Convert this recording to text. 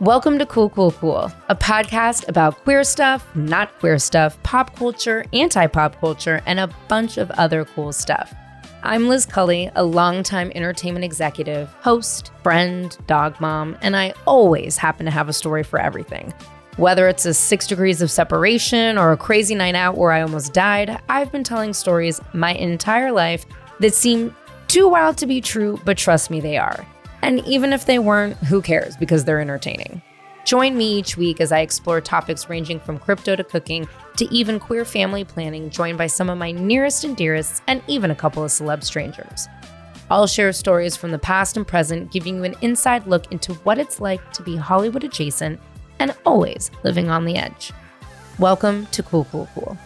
Welcome to Cool Cool Cool, a podcast about queer stuff, not queer stuff, pop culture, anti pop culture, and a bunch of other cool stuff. I'm Liz Culley, a longtime entertainment executive, host, friend, dog mom, and I always happen to have a story for everything. Whether it's a six degrees of separation or a crazy night out where I almost died, I've been telling stories my entire life that seem too wild to be true, but trust me, they are. And even if they weren't, who cares because they're entertaining. Join me each week as I explore topics ranging from crypto to cooking to even queer family planning, joined by some of my nearest and dearest, and even a couple of celeb strangers. I'll share stories from the past and present, giving you an inside look into what it's like to be Hollywood adjacent and always living on the edge. Welcome to Cool Cool Cool.